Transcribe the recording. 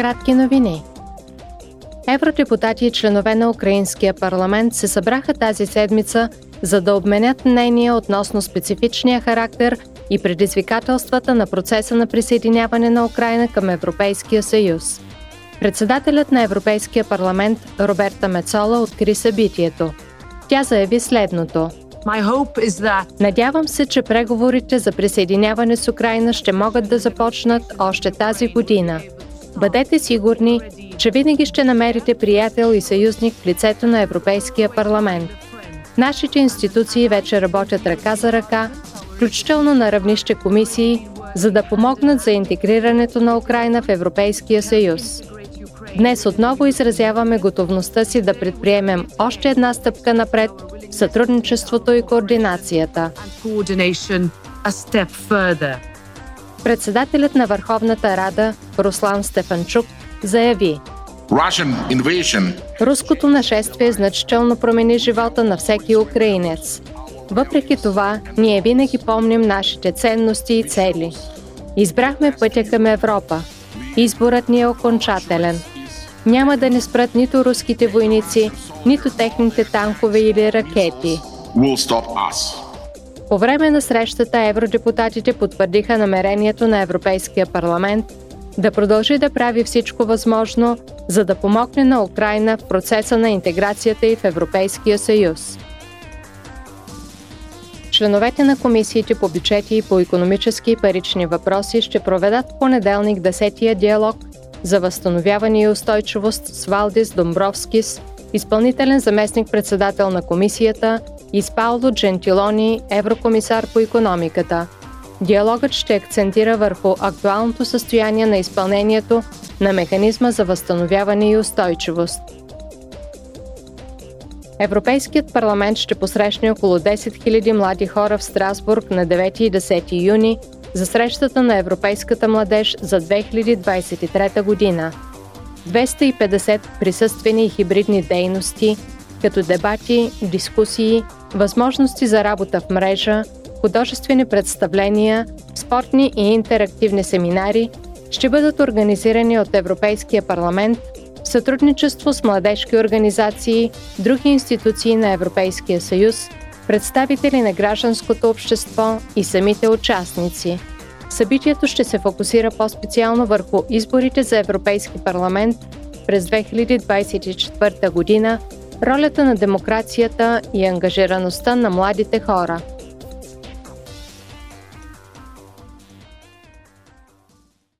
Кратки новини. Евродепутати и членове на Украинския парламент се събраха тази седмица, за да обменят мнение относно специфичния характер и предизвикателствата на процеса на присъединяване на Украина към Европейския съюз. Председателят на Европейския парламент Роберта Мецола откри събитието. Тя заяви следното – Надявам се, че преговорите за присъединяване с Украина ще могат да започнат още тази година. Бъдете сигурни, че винаги ще намерите приятел и съюзник в лицето на Европейския парламент. Нашите институции вече работят ръка за ръка, включително на равнище комисии, за да помогнат за интегрирането на Украина в Европейския съюз. Днес отново изразяваме готовността си да предприемем още една стъпка напред в сътрудничеството и координацията. Председателят на Върховната Рада Руслан Стефанчук заяви, Руското нашествие значително промени живота на всеки украинец. Въпреки това, ние винаги помним нашите ценности и цели. Избрахме пътя към Европа. Изборът ни е окончателен. Няма да не спрат нито руските войници, нито техните танкове или ракети. По време на срещата евродепутатите потвърдиха намерението на Европейския парламент да продължи да прави всичко възможно, за да помогне на Украина в процеса на интеграцията и в Европейския съюз. Членовете на комисиите по бюджети и по економически и парични въпроси ще проведат в понеделник 10-я диалог за възстановяване и устойчивост с Валдис Домбровскис, изпълнителен заместник-председател на комисията, и с Пауло Джентилони, еврокомисар по економиката. Диалогът ще акцентира върху актуалното състояние на изпълнението на механизма за възстановяване и устойчивост. Европейският парламент ще посрещне около 10 000 млади хора в Страсбург на 9 и 10 юни за срещата на Европейската младеж за 2023 година. 250 присъствени и хибридни дейности, като дебати, дискусии, възможности за работа в мрежа, художествени представления, спортни и интерактивни семинари ще бъдат организирани от Европейския парламент в сътрудничество с младежки организации, други институции на Европейския съюз, представители на гражданското общество и самите участници. Събитието ще се фокусира по-специално върху изборите за Европейски парламент през 2024 година ролята на демокрацията и ангажираността на младите хора.